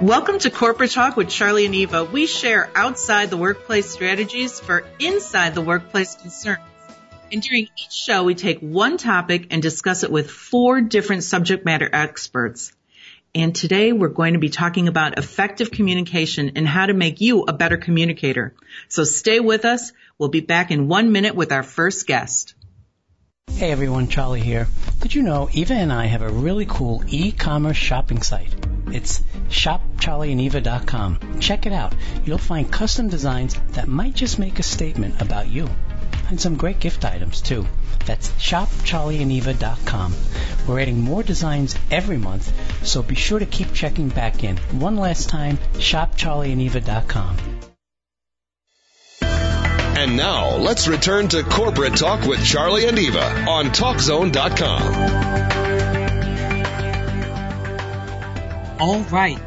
Welcome to Corporate Talk with Charlie and Eva. We share outside the workplace strategies for inside the workplace concerns. And during each show, we take one topic and discuss it with four different subject matter experts. And today we're going to be talking about effective communication and how to make you a better communicator. So stay with us. We'll be back in one minute with our first guest. Hey everyone, Charlie here. Did you know Eva and I have a really cool e-commerce shopping site? It's shopcharlieandeva.com. Check it out. You'll find custom designs that might just make a statement about you. And some great gift items too. That's shopcharlieandeva.com. We're adding more designs every month, so be sure to keep checking back in. One last time, shopcharlieandeva.com. And now, let's return to Corporate Talk with Charlie and Eva on TalkZone.com. All right.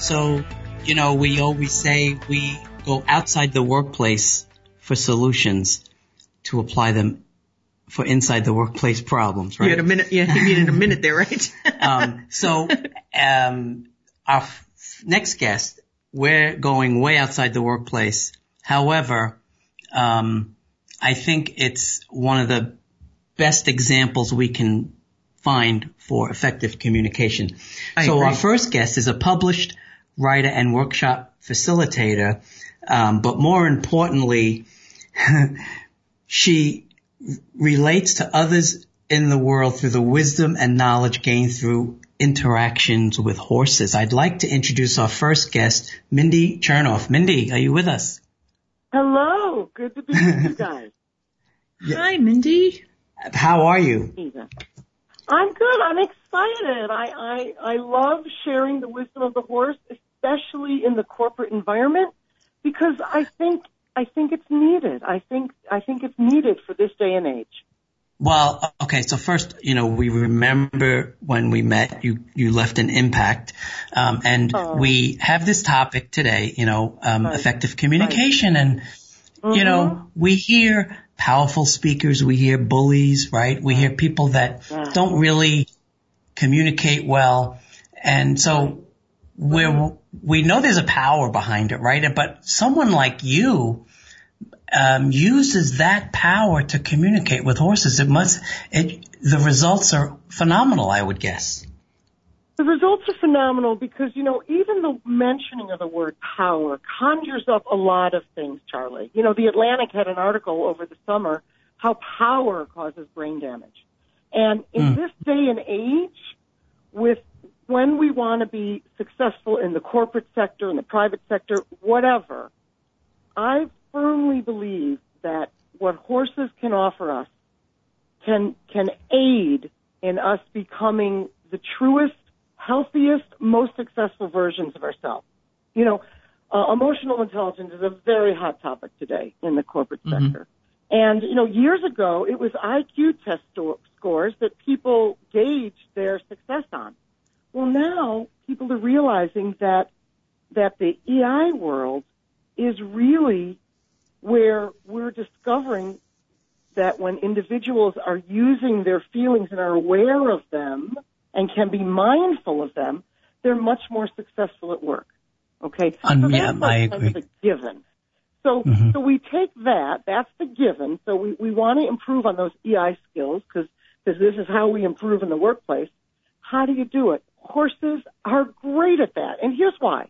So, you know, we always say we go outside the workplace for solutions to apply them for inside the workplace problems, right? You had a minute, yeah, you needed a minute there, right? um, so, um, our f- next guest, we're going way outside the workplace. However, um, I think it's one of the best examples we can find for effective communication. I so agree. our first guest is a published writer and workshop facilitator, um, but more importantly, she relates to others in the world through the wisdom and knowledge gained through interactions with horses. I'd like to introduce our first guest, Mindy Chernoff. Mindy, are you with us? Hello, good to be with you guys. Hi, Mindy. How are you? I'm good. I'm excited. I, I I love sharing the wisdom of the horse, especially in the corporate environment, because I think I think it's needed. I think I think it's needed for this day and age. Well, okay. So first, you know, we remember when we met, you, you left an impact. Um, and Oh. we have this topic today, you know, um, Right. effective communication. And, you know, we hear powerful speakers, we hear bullies, right? We hear people that Yeah. don't really communicate well. And so we're, we know there's a power behind it, right? But someone like you, um, uses that power to communicate with horses. It must, it, the results are phenomenal, I would guess. The results are phenomenal because, you know, even the mentioning of the word power conjures up a lot of things, Charlie. You know, the Atlantic had an article over the summer how power causes brain damage. And in this day and age, with when we want to be successful in the corporate sector, in the private sector, whatever, I firmly believe that what horses can offer us can can aid in us becoming the truest, healthiest, most successful versions of ourselves. You know, uh, emotional intelligence is a very hot topic today in the corporate sector. And you know, years ago, it was IQ test sto- scores that people gauged their success on. Well, now people are realizing that that the EI world is really where we're discovering that when individuals are using their feelings and are aware of them and can be mindful of them, they're much more successful at work. Okay, Um, so yeah, I agree. given. So, Mhm. so we take that. That's the given. So we, we want to improve on those EI skills because this is how we improve in the workplace. How do you do it? Horses are great at that, and here's why.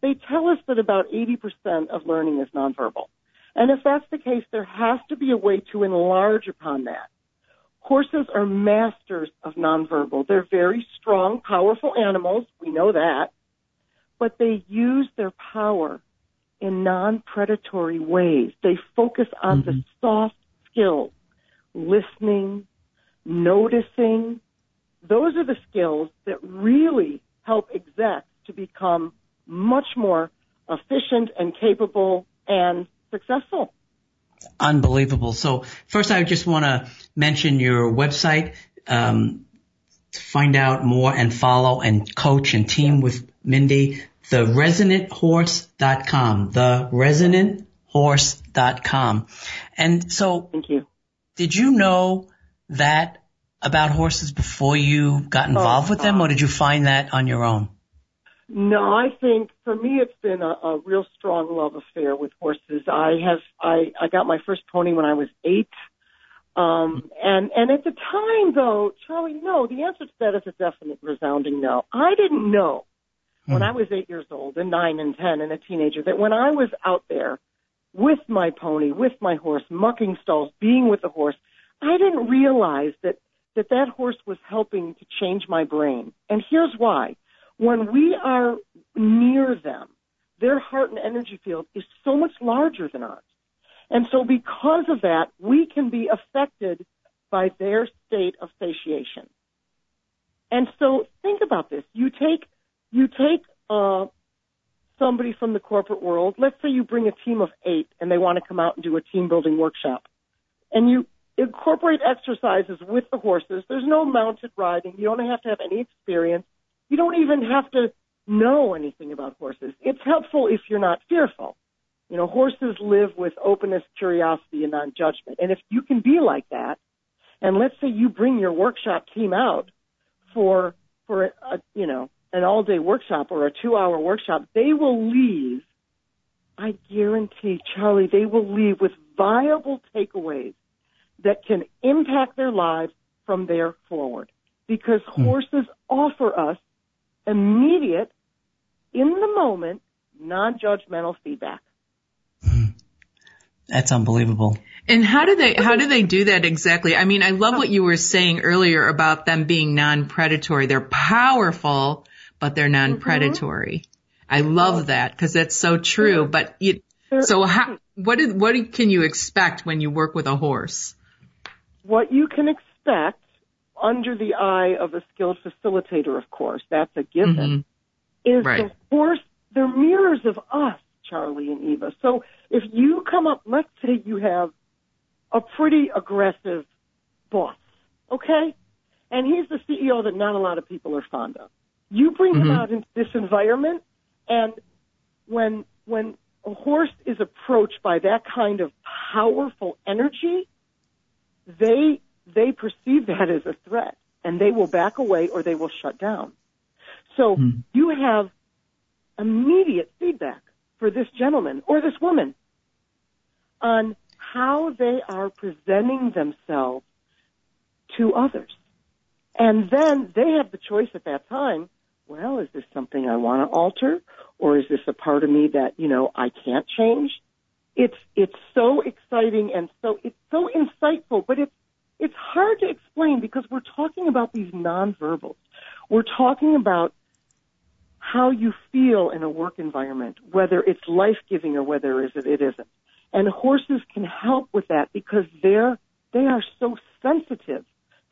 They tell us that about 80% of learning is nonverbal. And if that's the case, there has to be a way to enlarge upon that. Horses are masters of nonverbal. They're very strong, powerful animals. We know that. But they use their power in non-predatory ways. They focus on the mm-hmm. soft skills, listening, noticing, those are the skills that really help execs to become much more efficient and capable and successful. Unbelievable. So first I just want to mention your website, um, to find out more and follow and coach and team with Mindy, theresonanthorse.com, theresonanthorse.com. And so. Thank you. Did you know that about horses before you got involved oh, with them or did you find that on your own? No, I think for me it's been a, a real strong love affair with horses. I have I I got my first pony when I was eight. Um and and at the time though, Charlie, no, the answer to that is a definite resounding no. I didn't know hmm. when I was eight years old and nine and ten and a teenager that when I was out there with my pony, with my horse, mucking stalls, being with the horse, I didn't realize that that that horse was helping to change my brain. And here's why when we are near them, their heart and energy field is so much larger than ours. And so because of that, we can be affected by their state of satiation. And so think about this. You take, you take, uh, somebody from the corporate world. Let's say you bring a team of eight and they want to come out and do a team building workshop. And you incorporate exercises with the horses. There's no mounted riding. You don't have to have any experience. You don't even have to know anything about horses. It's helpful if you're not fearful. You know, horses live with openness, curiosity, and non-judgment. And if you can be like that, and let's say you bring your workshop team out for for a, you know an all-day workshop or a two-hour workshop, they will leave. I guarantee, Charlie, they will leave with viable takeaways that can impact their lives from there forward. Because hmm. horses offer us immediate, in the moment, non-judgmental feedback. That's unbelievable. And how do they how do they do that exactly? I mean, I love what you were saying earlier about them being non-predatory. They're powerful, but they're non-predatory. Mm-hmm. I love that because that's so true. But you, so how what is what can you expect when you work with a horse? What you can expect under the eye of a skilled facilitator, of course, that's a given, mm-hmm. is right. the horse, they're mirrors of us, Charlie and Eva. So if you come up, let's say you have a pretty aggressive boss, okay? And he's the CEO that not a lot of people are fond of. You bring mm-hmm. him out into this environment and when, when a horse is approached by that kind of powerful energy, they they perceive that as a threat and they will back away or they will shut down. So hmm. you have immediate feedback for this gentleman or this woman on how they are presenting themselves to others. And then they have the choice at that time, well, is this something I want to alter or is this a part of me that, you know, I can't change? It's, it's so exciting and so, it's so insightful, but it's it's hard to explain because we're talking about these nonverbals. We're talking about how you feel in a work environment, whether it's life giving or whether it isn't. And horses can help with that because they're they are so sensitive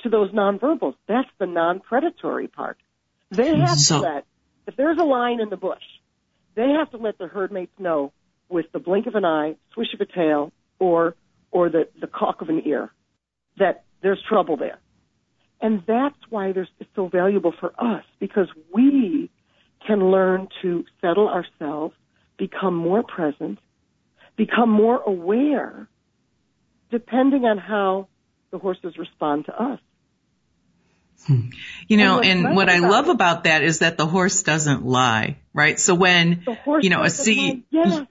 to those nonverbals. That's the non-predatory part. They have so, to let if there's a lion in the bush, they have to let their herd mates know with the blink of an eye, swish of a tail, or or the the cock of an ear that there's trouble there. And that's why there's, it's so valuable for us because we can learn to settle ourselves, become more present, become more aware, depending on how the horses respond to us. Hmm. You know, and, and what I love about that is that the horse doesn't lie, right? So when, you know, a CEO, yeah.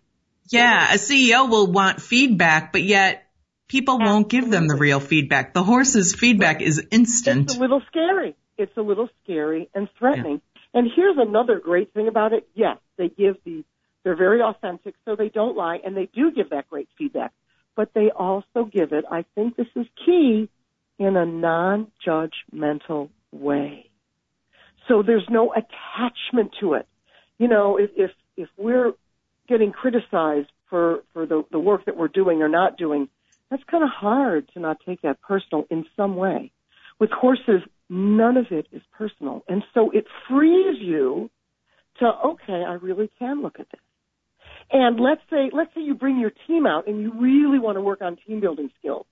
yeah, a CEO will want feedback, but yet people Absolutely. won't give them the real feedback. The horse's feedback is instant. It's a little scary. It's a little scary and threatening. Yeah. And here's another great thing about it. Yes, they give the, they're very authentic, so they don't lie, and they do give that great feedback. But they also give it, I think this is key, in a non-judgmental way. So there's no attachment to it. You know, if, if, if we're getting criticized for, for the, the work that we're doing or not doing, that's kind of hard to not take that personal in some way. With horses, none of it is personal. And so it frees you to, okay, I really can look at this. And let's say, let's say you bring your team out and you really want to work on team building skills.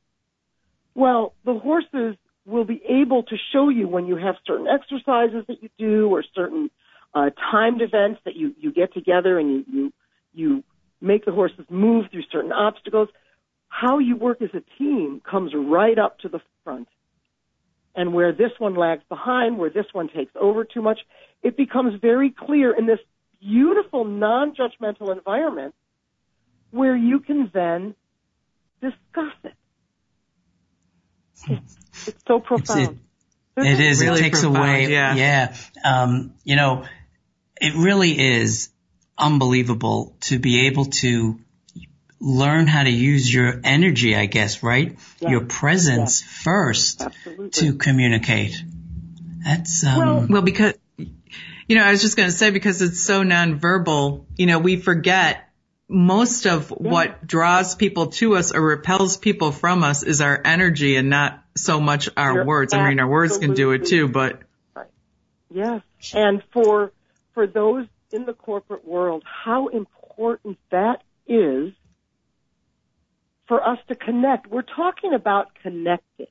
Well, the horses will be able to show you when you have certain exercises that you do or certain uh, timed events that you, you get together and you, you, you make the horses move through certain obstacles. How you work as a team comes right up to the front. And where this one lags behind, where this one takes over too much, it becomes very clear in this beautiful non-judgmental environment where you can then discuss it. It's, it's so profound. It's, it, it is. Really it takes profound, away. yeah. Yeah. Um, you know, it really is unbelievable to be able to learn how to use your energy, I guess, right? Yeah. Your presence Yeah. first Absolutely. to communicate. That's um, Well- Well, because, you know, I was just going to say because it's so nonverbal, you know, we forget most of what draws people to us or repels people from us is our energy and not so much our You're words. I mean, our words can do it too, but Yes. And for for those in the corporate world, how important that is for us to connect. We're talking about connecting.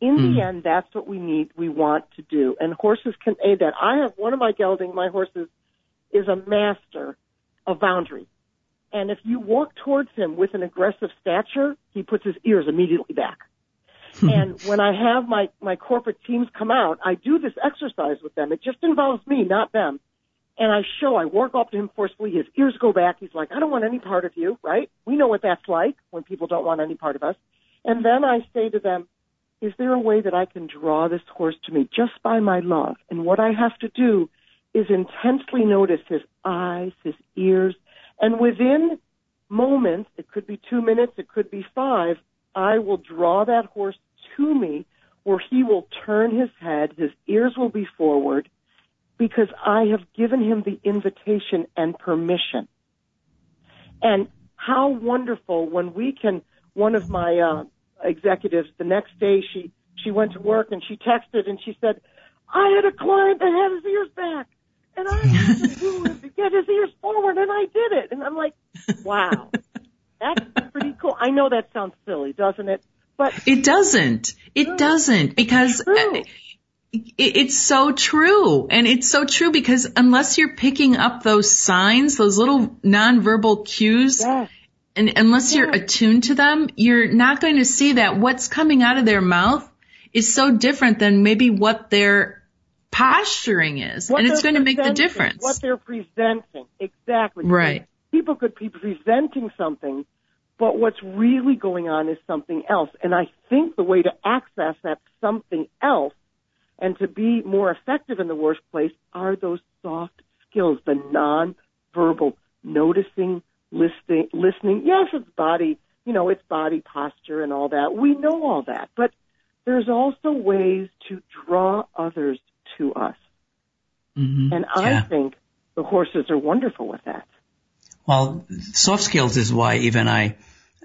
In Hmm. the end, that's what we need, we want to do. And horses can aid that. I have one of my gelding, my horses, is a master of boundaries. And if you walk towards him with an aggressive stature, he puts his ears immediately back. and when I have my, my corporate teams come out, I do this exercise with them. It just involves me, not them. And I show, I walk up to him forcefully, his ears go back. He's like, I don't want any part of you, right? We know what that's like when people don't want any part of us. And then I say to them, is there a way that I can draw this horse to me just by my love? And what I have to do is intensely notice his eyes, his ears, and within moments, it could be two minutes, it could be five, I will draw that horse to me where he will turn his head, his ears will be forward, because I have given him the invitation and permission. And how wonderful when we can, one of my, uh, executives, the next day she, she went to work and she texted and she said, I had a client that had his ears back and I had to do it to get his ears forward and I did it. And I'm like, wow, that's pretty cool. I know that sounds silly, doesn't it? But it doesn't. It doesn't because it, it's so true. And it's so true because unless you're picking up those signs, those little nonverbal cues, and unless you're attuned to them, you're not going to see that what's coming out of their mouth is so different than maybe what their posturing is. what and it's going to make the difference. What they're presenting, exactly. Right. People could be presenting something, but what's really going on is something else. And I think the way to access that something else and to be more effective in the workplace are those soft skills, the non-verbal noticing, listening, listening. Yes, it's body, you know, it's body posture and all that. We know all that, but there's also ways to draw others to us. Mhm. And I Yeah. think the horses are wonderful with that. Well, soft skills is why even I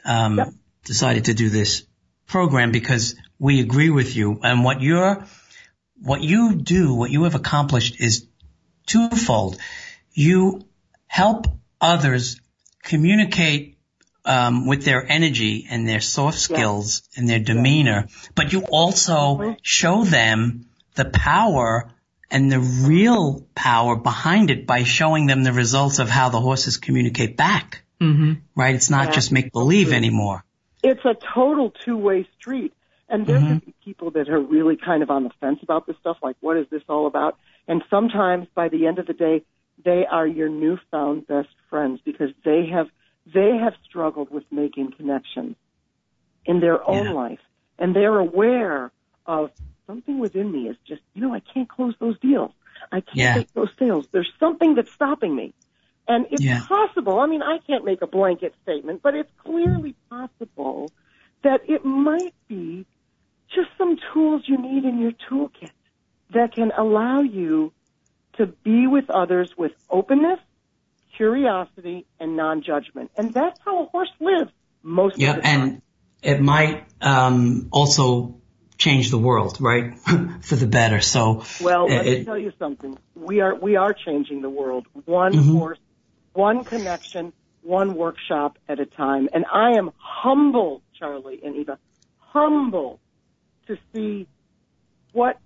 um, Yep. decided to do this program because we agree with you and what you're what you do, what you have accomplished is twofold. You help others communicate um, with their energy and their soft skills and their demeanor, but you also show them the power and the real power behind it by showing them the results of how the horses communicate back. hmm Right? It's not Yeah. just make believe anymore. It's a total two-way street. And there Mhm. can be people that are really kind of on the fence about this stuff, like what is this all about? And sometimes by the end of the day, they are your newfound best friends because they have, they have struggled with making connections in their own Yeah. life. And they're aware of something within me is just, you know, I can't close those deals. I can't Yeah. make those sales. There's something that's stopping me. And it's Yeah. possible, I mean, I can't make a blanket statement, but it's clearly possible that it might be just some tools you need in your toolkit that can allow you to be with others with openness, curiosity, and non-judgment. And that's how a horse lives most Yeah, of the time. and it might um, also change the world, right, for the better. So, well, let it, me tell you something. We are we are changing the world one mm-hmm. horse, one connection, one workshop at a time. And I am humble, Charlie and Eva, humble to see what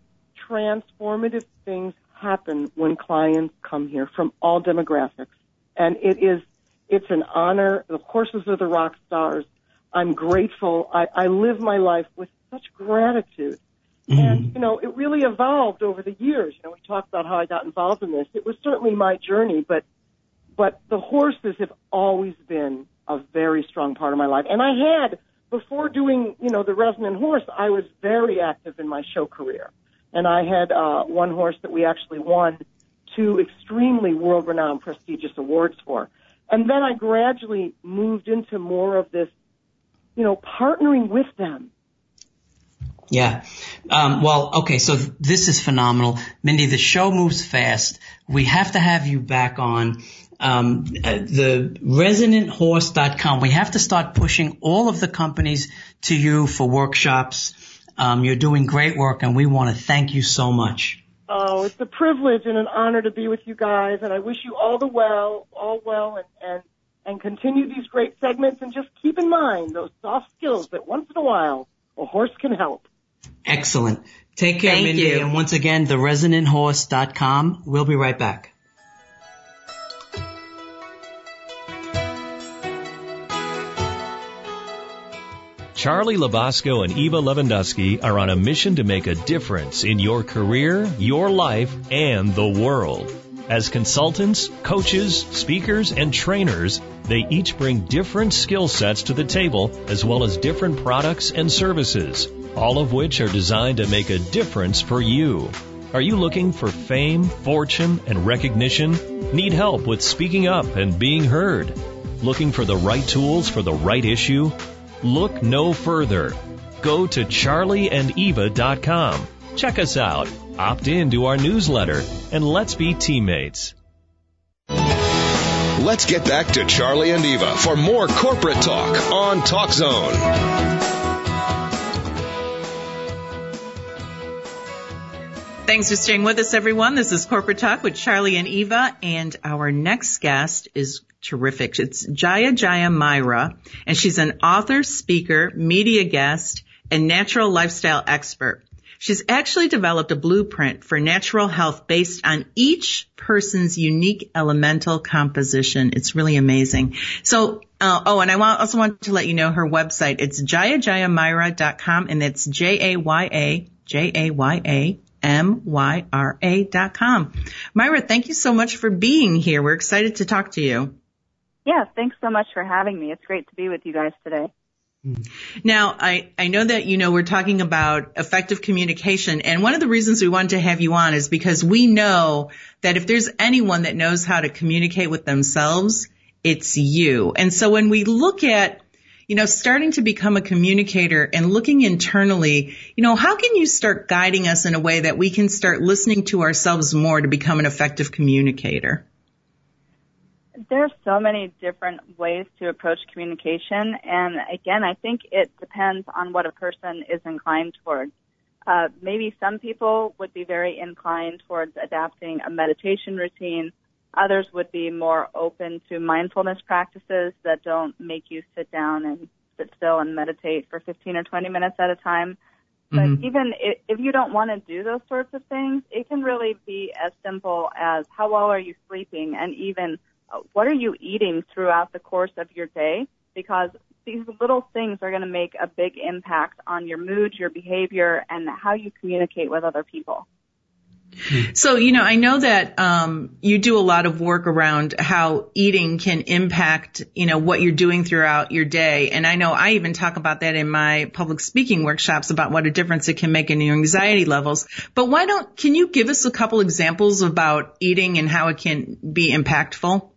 transformative things happen when clients come here from all demographics. And it is, it's an honor. The horses are the rock stars. I'm grateful. I, I live my life with such gratitude. Mm-hmm. And, you know, it really evolved over the years. You know, we talked about how I got involved in this. It was certainly my journey, but, but the horses have always been a very strong part of my life. And I had, before doing, you know, the resonant horse, I was very active in my show career. And I had, uh, one horse that we actually won two extremely world-renowned prestigious awards for. And then I gradually moved into more of this, you know, partnering with them. Yeah. Um, well, okay, so this is phenomenal. Mindy, the show moves fast. We have to have you back on. Um, uh, the resonanthorse.com. We have to start pushing all of the companies to you for workshops. Um, you're doing great work and we want to thank you so much. Oh, it's a privilege and an honor to be with you guys, and I wish you all the well, all well, and and and continue these great segments, and just keep in mind those soft skills that once in a while a horse can help. Excellent. Take care, Thank Mindy, you. and once again, theresonanthorse.com. We'll be right back. Charlie Labasco and Eva Lewandowski are on a mission to make a difference in your career, your life, and the world. As consultants, coaches, speakers, and trainers, they each bring different skill sets to the table as well as different products and services, all of which are designed to make a difference for you. Are you looking for fame, fortune, and recognition? Need help with speaking up and being heard? Looking for the right tools for the right issue? Look no further. Go to charlieandeva.com. Check us out, opt in to our newsletter, and let's be teammates. Let's get back to Charlie and Eva for more corporate talk on Talk Zone. Thanks for staying with us, everyone. This is Corporate Talk with Charlie and Eva, and our next guest is terrific. It's Jaya Jaya Myra, and she's an author, speaker, media guest, and natural lifestyle expert. She's actually developed a blueprint for natural health based on each person's unique elemental composition. It's really amazing. So, uh, oh, and I want, also want to let you know her website. It's jayajayamyra.com and it's J-A-Y-A, J-A-Y-A M-Y-R-A dot com. Myra, thank you so much for being here. We're excited to talk to you. Yeah, thanks so much for having me. It's great to be with you guys today. Now, I, I know that, you know, we're talking about effective communication and one of the reasons we wanted to have you on is because we know that if there's anyone that knows how to communicate with themselves, it's you. And so when we look at, you know, starting to become a communicator and looking internally, you know, how can you start guiding us in a way that we can start listening to ourselves more to become an effective communicator? There's so many different ways to approach communication, and again, I think it depends on what a person is inclined towards. Uh, maybe some people would be very inclined towards adapting a meditation routine. Others would be more open to mindfulness practices that don't make you sit down and sit still and meditate for 15 or 20 minutes at a time. But mm-hmm. even if, if you don't want to do those sorts of things, it can really be as simple as how well are you sleeping and even what are you eating throughout the course of your day? Because these little things are going to make a big impact on your mood, your behavior, and how you communicate with other people. So, you know, I know that um, you do a lot of work around how eating can impact, you know, what you're doing throughout your day. And I know I even talk about that in my public speaking workshops about what a difference it can make in your anxiety levels. But why don't, can you give us a couple examples about eating and how it can be impactful?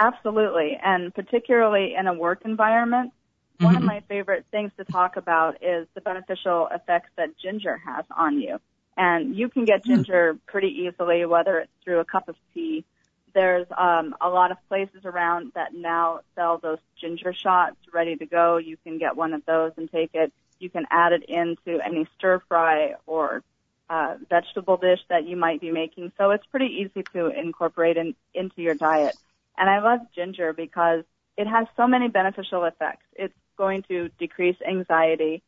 Absolutely. And particularly in a work environment, mm-hmm. one of mm-hmm. my favorite things to talk about is the beneficial effects that ginger has on you. And you can get hmm. ginger mm. pretty easily, whether it's through a cup of tea. There's um, a lot of places around that now sell those ginger shots ready to go. You can get one of those and take it You can add it into any stir fry or uh, vegetable dish that you might be making. So it's pretty easy to incorporate in, into your diet. And I love ginger because it has so many beneficial effects. It's going to decrease anxiety.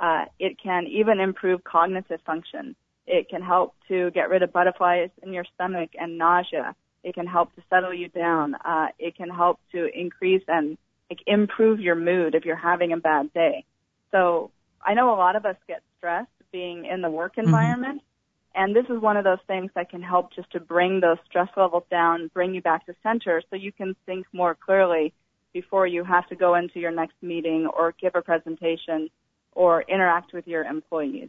Uh, it can even improve cognitive function. It can help to get rid of butterflies in your stomach and nausea. It can help to settle you down. Uh, it can help to increase and like, improve your mood if you're having a bad day. So I know a lot of us get stressed being in the work mm-hmm. environment. And this is one of those things that can help just to bring those stress levels down, bring you back to center so you can think more clearly before you have to go into your next meeting or give a presentation or interact with your employees.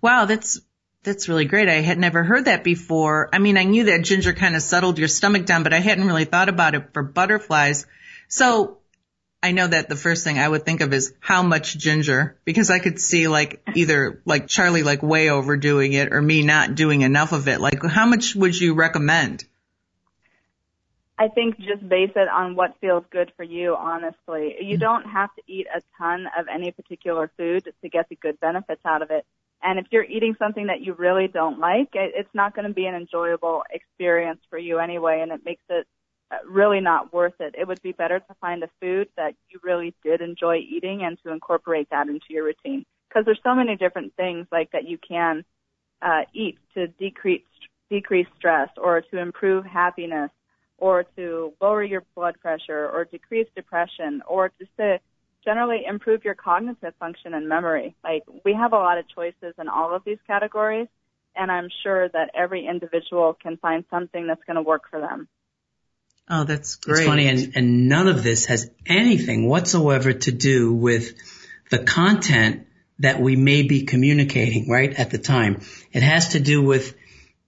Wow, that's that's really great. I had never heard that before. I mean, I knew that ginger kind of settled your stomach down, but I hadn't really thought about it for butterflies. So I know that the first thing I would think of is how much ginger because I could see like either like Charlie like way overdoing it or me not doing enough of it. Like how much would you recommend? I think just base it on what feels good for you, honestly. You mm. don't have to eat a ton of any particular food to get the good benefits out of it. And if you're eating something that you really don't like, it's not going to be an enjoyable experience for you anyway, and it makes it really not worth it. It would be better to find a food that you really did enjoy eating and to incorporate that into your routine. Because there's so many different things like that you can uh, eat to decrease decrease stress or to improve happiness or to lower your blood pressure or decrease depression or just to generally improve your cognitive function and memory. Like we have a lot of choices in all of these categories and I'm sure that every individual can find something that's going to work for them. Oh, that's great. It's funny, and, and none of this has anything whatsoever to do with the content that we may be communicating right at the time. It has to do with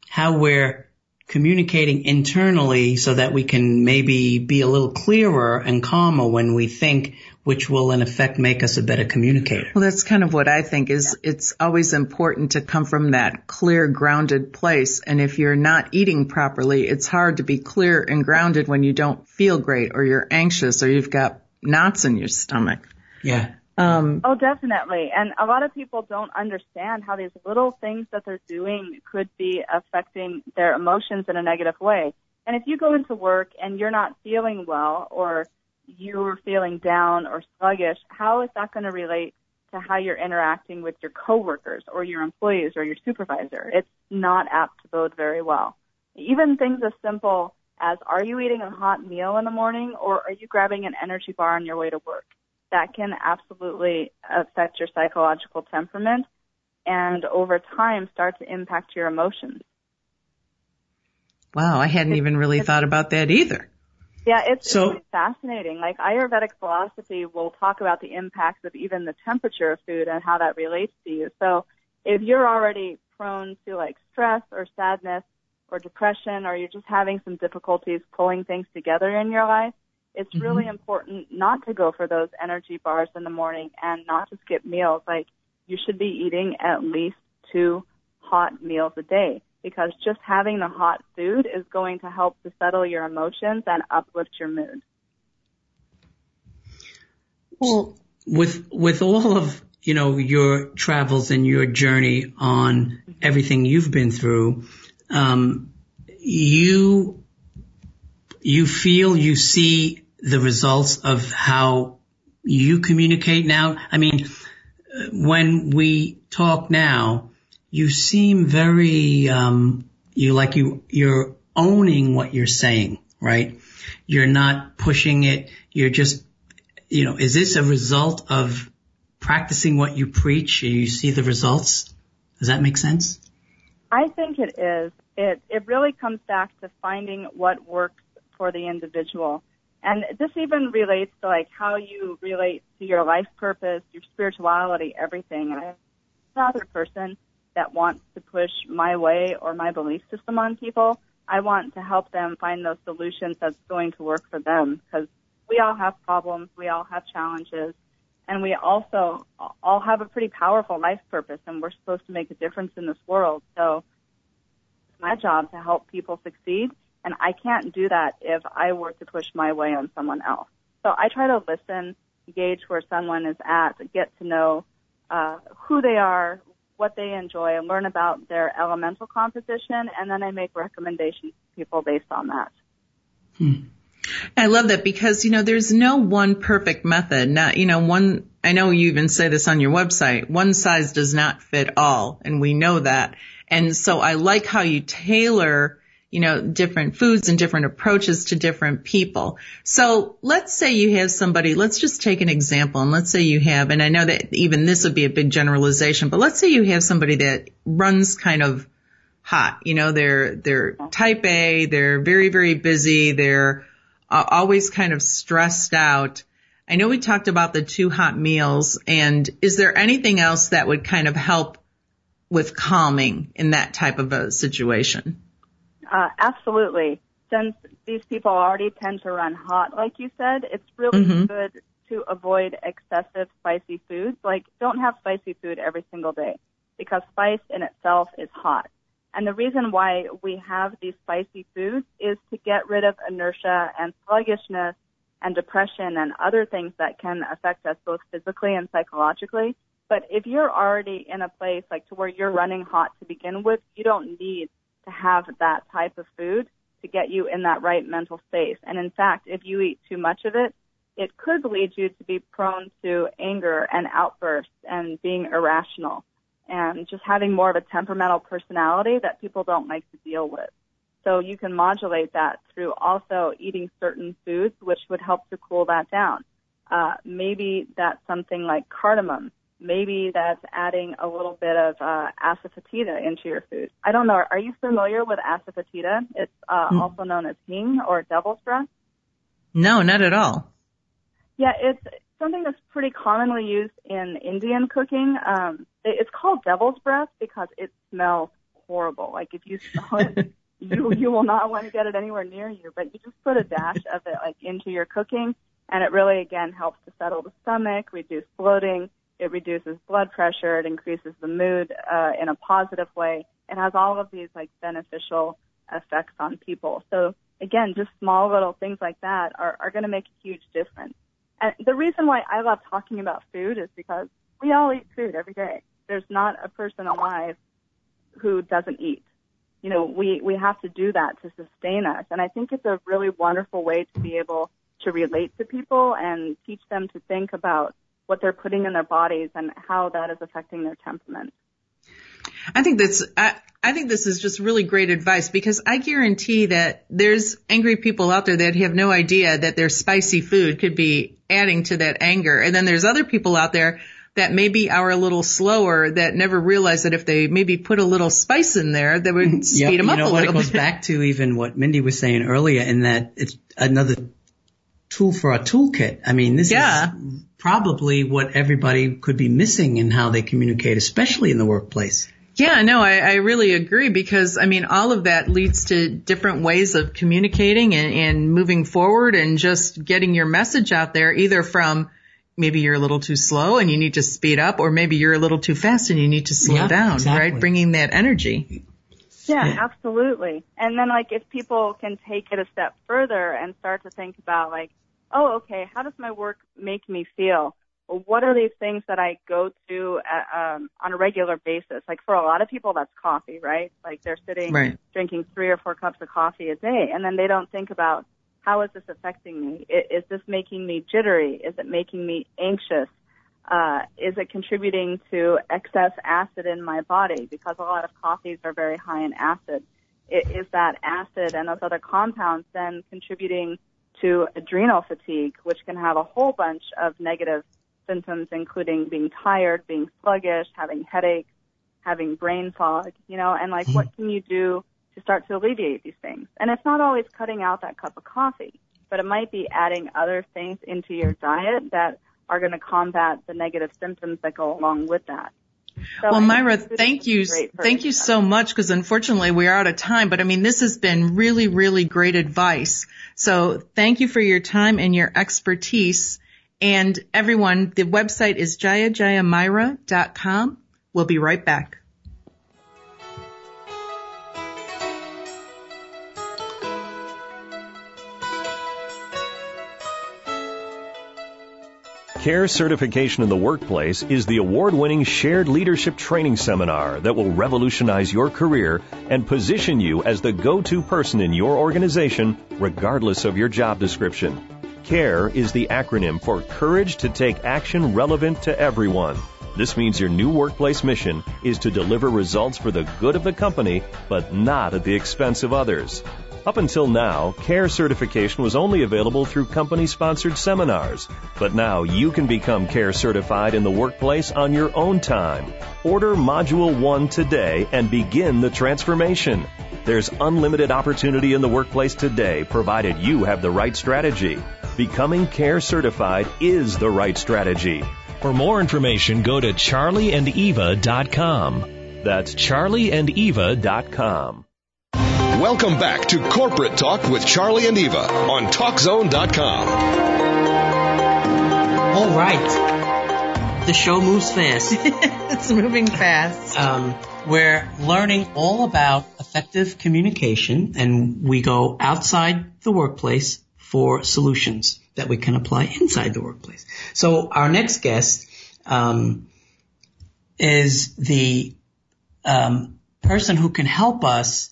how we're communicating internally so that we can maybe be a little clearer and calmer when we think which will in effect make us a better communicator. Well, that's kind of what I think is it's always important to come from that clear, grounded place. And if you're not eating properly, it's hard to be clear and grounded when you don't feel great or you're anxious or you've got knots in your stomach. Yeah. Um, oh, definitely. And a lot of people don't understand how these little things that they're doing could be affecting their emotions in a negative way. And if you go into work and you're not feeling well or you're feeling down or sluggish, how is that going to relate to how you're interacting with your coworkers or your employees or your supervisor? It's not apt to bode very well. Even things as simple as are you eating a hot meal in the morning or are you grabbing an energy bar on your way to work? That can absolutely affect your psychological temperament and over time start to impact your emotions. Wow, I hadn't even really thought about that either. Yeah, it's, so, it's fascinating. Like Ayurvedic philosophy will talk about the impacts of even the temperature of food and how that relates to you. So if you're already prone to like stress or sadness or depression or you're just having some difficulties pulling things together in your life, it's mm-hmm. really important not to go for those energy bars in the morning and not to skip meals. Like you should be eating at least two hot meals a day because just having the hot food is going to help to settle your emotions and uplift your mood. Well, with with all of you know your travels and your journey on everything you've been through, um, you you feel you see the results of how you communicate now. I mean, when we talk now, you seem very um, you like you you're owning what you're saying, right? You're not pushing it. You're just you know, is this a result of practicing what you preach you see the results? Does that make sense? I think it is. It it really comes back to finding what works for the individual. And this even relates to like how you relate to your life purpose, your spirituality, everything. And another person that wants to push my way or my belief system on people. I want to help them find those solutions that's going to work for them because we all have problems, we all have challenges, and we also all have a pretty powerful life purpose and we're supposed to make a difference in this world. So it's my job to help people succeed and I can't do that if I were to push my way on someone else. So I try to listen gauge where someone is at, get to know uh, who they are, what they enjoy, and learn about their elemental composition, and then I make recommendations to people based on that. Hmm. I love that because, you know, there's no one perfect method. Not, you know, one, I know you even say this on your website, one size does not fit all, and we know that. And so I like how you tailor you know, different foods and different approaches to different people. So let's say you have somebody, let's just take an example and let's say you have, and I know that even this would be a big generalization, but let's say you have somebody that runs kind of hot, you know, they're, they're type A, they're very, very busy, they're uh, always kind of stressed out. I know we talked about the two hot meals and is there anything else that would kind of help with calming in that type of a situation? Uh, absolutely. Since these people already tend to run hot, like you said, it's really mm-hmm. good to avoid excessive spicy foods. Like, don't have spicy food every single day because spice in itself is hot. And the reason why we have these spicy foods is to get rid of inertia and sluggishness and depression and other things that can affect us both physically and psychologically. But if you're already in a place like to where you're running hot to begin with, you don't need to have that type of food to get you in that right mental space. And in fact, if you eat too much of it, it could lead you to be prone to anger and outbursts and being irrational and just having more of a temperamental personality that people don't like to deal with. So you can modulate that through also eating certain foods, which would help to cool that down. Uh, maybe that's something like cardamom maybe that's adding a little bit of uh, asafoetida into your food. I don't know. Are you familiar with asafoetida? It's uh, mm. also known as hing or devil's breath. No, not at all. Yeah, it's something that's pretty commonly used in Indian cooking. Um, it's called devil's breath because it smells horrible. Like if you smell it, you you will not want to get it anywhere near you. But you just put a dash of it like into your cooking, and it really again helps to settle the stomach, reduce bloating it reduces blood pressure. It increases the mood uh, in a positive way. It has all of these like beneficial effects on people. So again, just small little things like that are, are going to make a huge difference. And the reason why I love talking about food is because we all eat food every day. There's not a person alive who doesn't eat. You know, we, we have to do that to sustain us. And I think it's a really wonderful way to be able to relate to people and teach them to think about what they're putting in their bodies and how that is affecting their temperament. I think that's, I, I think this is just really great advice because I guarantee that there's angry people out there that have no idea that their spicy food could be adding to that anger. And then there's other people out there that maybe are a little slower that never realize that if they maybe put a little spice in there, that would speed yep, them up you know, a little it goes back to even what Mindy was saying earlier in that it's another tool for a toolkit. I mean, this yeah. is probably what everybody could be missing in how they communicate, especially in the workplace. Yeah, no, I, I really agree because I mean, all of that leads to different ways of communicating and, and moving forward and just getting your message out there either from maybe you're a little too slow and you need to speed up or maybe you're a little too fast and you need to slow yeah, down, exactly. right? Bringing that energy. Yeah, absolutely. And then like if people can take it a step further and start to think about like, oh, okay, how does my work make me feel? Well, what are these things that I go to at, um, on a regular basis? Like for a lot of people, that's coffee, right? Like they're sitting right. drinking three or four cups of coffee a day, and then they don't think about how is this affecting me? Is this making me jittery? Is it making me anxious? Uh, is it contributing to excess acid in my body? Because a lot of coffees are very high in acid. It, is that acid and those other compounds then contributing to adrenal fatigue, which can have a whole bunch of negative symptoms, including being tired, being sluggish, having headaches, having brain fog, you know, and like what can you do to start to alleviate these things? And it's not always cutting out that cup of coffee, but it might be adding other things into your diet that are going to combat the negative symptoms that go along with that. So well, Myra, thank you. Thank you so much because unfortunately we are out of time, but I mean, this has been really, really great advice. So thank you for your time and your expertise. And everyone, the website is jayajayamyra.com. We'll be right back. CARE certification in the workplace is the award winning shared leadership training seminar that will revolutionize your career and position you as the go to person in your organization, regardless of your job description. CARE is the acronym for Courage to Take Action Relevant to Everyone. This means your new workplace mission is to deliver results for the good of the company, but not at the expense of others. Up until now, CARE certification was only available through company sponsored seminars, but now you can become CARE certified in the workplace on your own time. Order Module 1 today and begin the transformation. There's unlimited opportunity in the workplace today, provided you have the right strategy. Becoming CARE certified is the right strategy. For more information, go to charlieandeva.com. That's charlieandeva.com. Welcome back to Corporate Talk with Charlie and Eva on TalkZone.com. All right. The show moves fast. it's moving fast. Um, we're learning all about effective communication and we go outside the workplace for solutions that we can apply inside the workplace. So our next guest um, is the um, person who can help us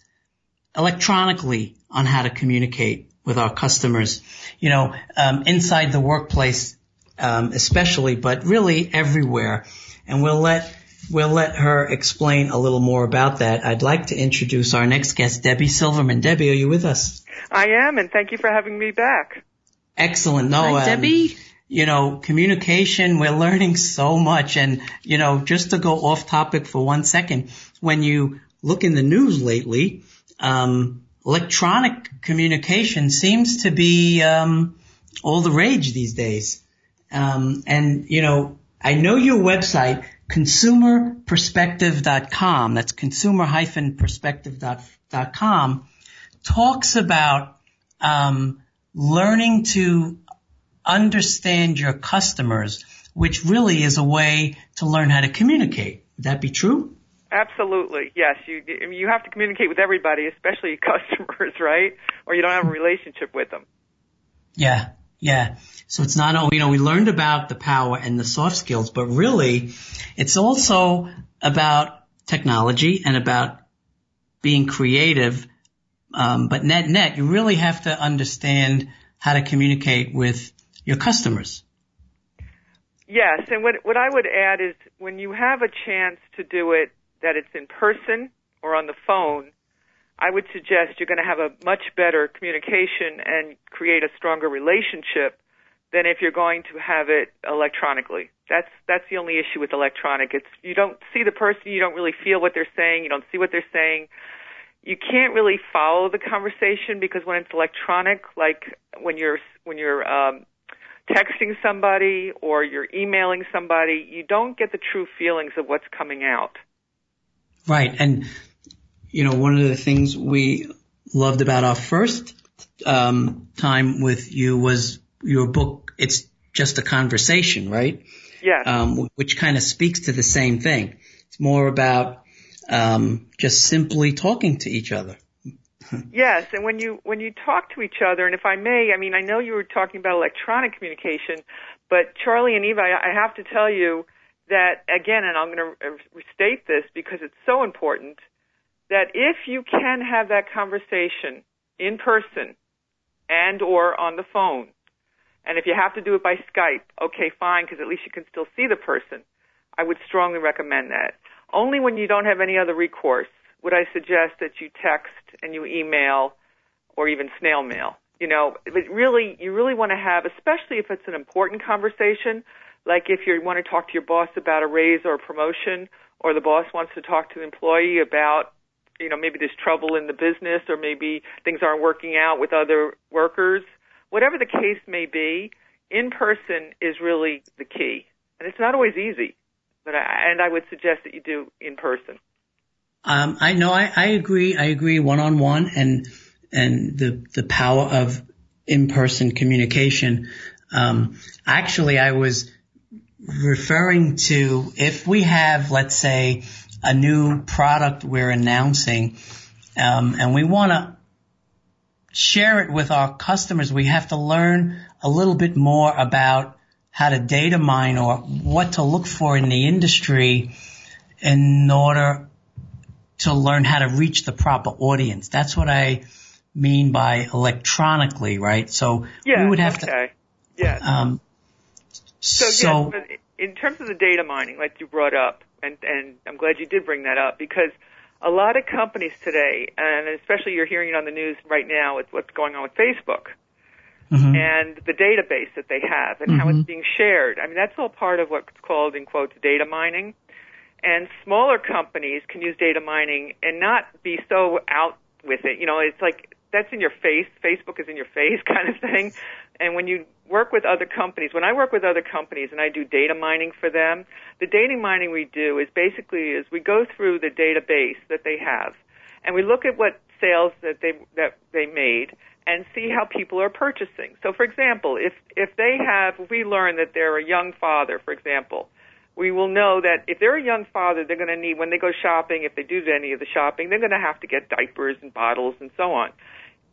electronically on how to communicate with our customers. You know, um, inside the workplace, um, especially, but really everywhere. And we'll let we'll let her explain a little more about that. I'd like to introduce our next guest, Debbie Silverman. Debbie, are you with us? I am, and thank you for having me back. Excellent. No, Hi, um, Debbie. you know, communication, we're learning so much. And, you know, just to go off topic for one second, when you look in the news lately, um, electronic communication seems to be, um, all the rage these days. Um, and, you know, I know your website, consumerperspective.com, that's consumer-perspective.com, talks about, um, learning to understand your customers, which really is a way to learn how to communicate. Would that be true? Absolutely, yes. You you have to communicate with everybody, especially your customers, right? Or you don't have a relationship with them. Yeah, yeah. So it's not only, you know, we learned about the power and the soft skills, but really it's also about technology and about being creative. Um, but net net, you really have to understand how to communicate with your customers. Yes, and what what I would add is when you have a chance to do it, that it's in person or on the phone, I would suggest you're going to have a much better communication and create a stronger relationship than if you're going to have it electronically. That's that's the only issue with electronic. It's you don't see the person, you don't really feel what they're saying, you don't see what they're saying. You can't really follow the conversation because when it's electronic, like when you're when you're um, texting somebody or you're emailing somebody, you don't get the true feelings of what's coming out. Right. And, you know, one of the things we loved about our first um, time with you was your book, It's Just a Conversation, right? Yes. Um, which kind of speaks to the same thing. It's more about um, just simply talking to each other. Yes, and when you when you talk to each other, and if I may, I mean, I know you were talking about electronic communication, but Charlie and Eva, I I have to tell you that again, and I'm going to uh, restate this because it's so important that if you can have that conversation in person and or on the phone, and if you have to do it by Skype, okay, fine, because at least you can still see the person. I would strongly recommend that. Only when you don't have any other recourse would I suggest that you text and you email or even snail mail. You know, but really, you really want to have, especially if it's an important conversation, like if you want to talk to your boss about a raise or a promotion, or the boss wants to talk to the employee about, you know, maybe there's trouble in the business or maybe things aren't working out with other workers. Whatever the case may be, in person is really the key. And it's not always easy, but I, and I would suggest that you do in person. Um, I know I, I agree. I agree one on one and and the the power of in person communication. Um, actually, I was referring to if we have, let's say, a new product we're announcing, um, and we want to share it with our customers, we have to learn a little bit more about how to data mine or what to look for in the industry in order to learn how to reach the proper audience. That's what I mean by electronically, right? So yeah, we would have okay. to. Yeah. Um, so, so yes, in terms of the data mining, like you brought up, and, and I'm glad you did bring that up because a lot of companies today, and especially you're hearing it on the news right now with what's going on with Facebook mhm. and the database that they have and how Mhm. it's being shared. I mean, that's all part of what's called, in quotes, data mining. And smaller companies can use data mining and not be so out with it. You know, it's like that's in your face. Facebook is in your face kind of thing. And when you work with other companies, when I work with other companies and I do data mining for them, the data mining we do is basically is we go through the database that they have and we look at what sales that they that they made and see how people are purchasing. So for example, if if they have if we learn that they're a young father, for example, we will know that if they're a young father, they're going to need when they go shopping, if they do any of the shopping, they're going to have to get diapers and bottles and so on.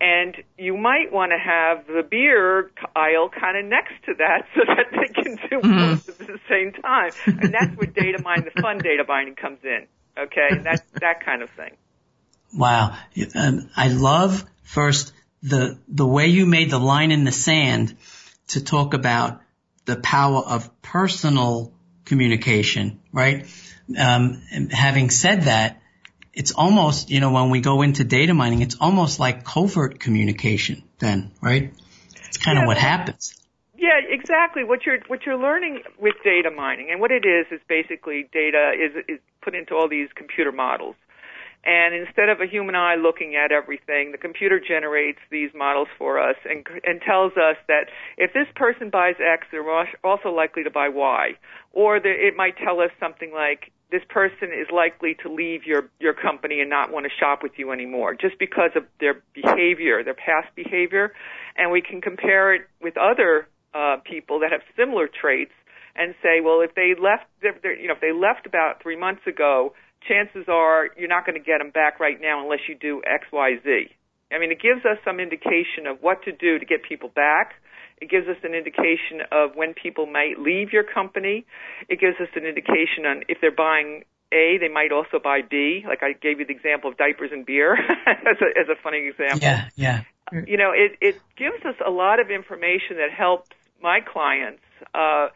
And you might want to have the beer aisle kind of next to that so that they can do both at the same time. And that's where data mining, the fun data mining comes in. Okay, that's that kind of thing. Wow. Um, I love first the, the way you made the line in the sand to talk about the power of personal communication, right? Um, having said that, it's almost, you know, when we go into data mining, it's almost like covert communication then, right? It's kind Yeah. of what happens. Yeah, exactly. What you're what you're learning with data mining, and what it is is basically data is is put into all these computer models. And instead of a human eye looking at everything, the computer generates these models for us and and tells us that if this person buys X, they're also likely to buy Y. Or the, it might tell us something like this person is likely to leave your your company and not want to shop with you anymore just because of their behavior, their past behavior, and we can compare it with other uh, people that have similar traits and say, well, if they left, they're, they're, you know, if they left about three months ago, chances are you're not going to get them back right now unless you do X, Y, Z. I mean, it gives us some indication of what to do to get people back. It gives us an indication of when people might leave your company. It gives us an indication on if they're buying A, they might also buy B. Like I gave you the example of diapers and beer as, a, as a funny example Yeah, yeah. you know, it, it gives us a lot of information that helps my clients uh,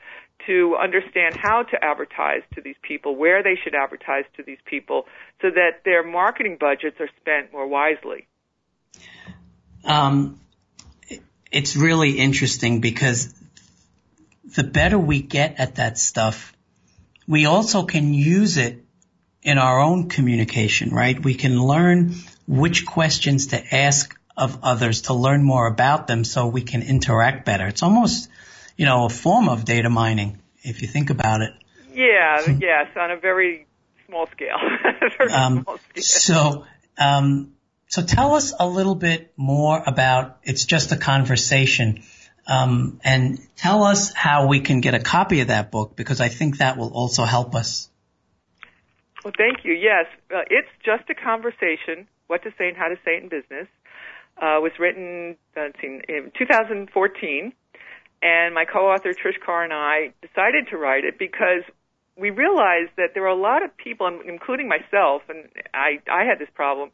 to understand how to advertise to these people, where they should advertise to these people, so that their marketing budgets are spent more wisely. Um, it's really interesting because the better we get at that stuff, we also can use it in our own communication, right? We can learn which questions to ask of others to learn more about them so we can interact better. It's almost, you know, a form of data mining if you think about it. Yeah, yes, on a very small scale. very Um, small scale. so, um, so tell us a little bit more about It's Just a Conversation. Um, and tell us how we can get a copy of that book because I think that will also help us. Well, thank you. Yes, uh, it's just a conversation. What to say and how to say it in business. Uh, was written uh, in 2014, and my co-author Trish Carr and I decided to write it because we realized that there are a lot of people, including myself, and I, I had this problem,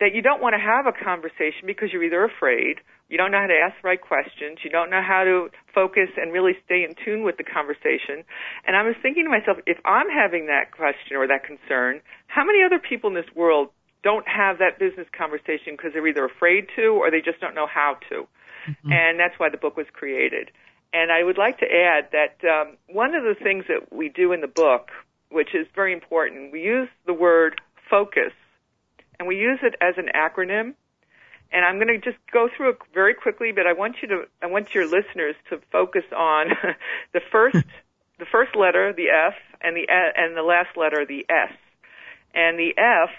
that you don't want to have a conversation because you're either afraid, you don't know how to ask the right questions, you don't know how to focus and really stay in tune with the conversation. And I was thinking to myself, if I'm having that question or that concern, how many other people in this world don't have that business conversation because they're either afraid to or they just don't know how to? And that's why the book was created. And I would like to add that um, one of the things that we do in the book, which is very important, we use the word focus, and we use it as an acronym. And I'm going to just go through it very quickly, but I want you to, I want your listeners to focus on the first, the first letter, the F, and the and the last letter, the S. And the F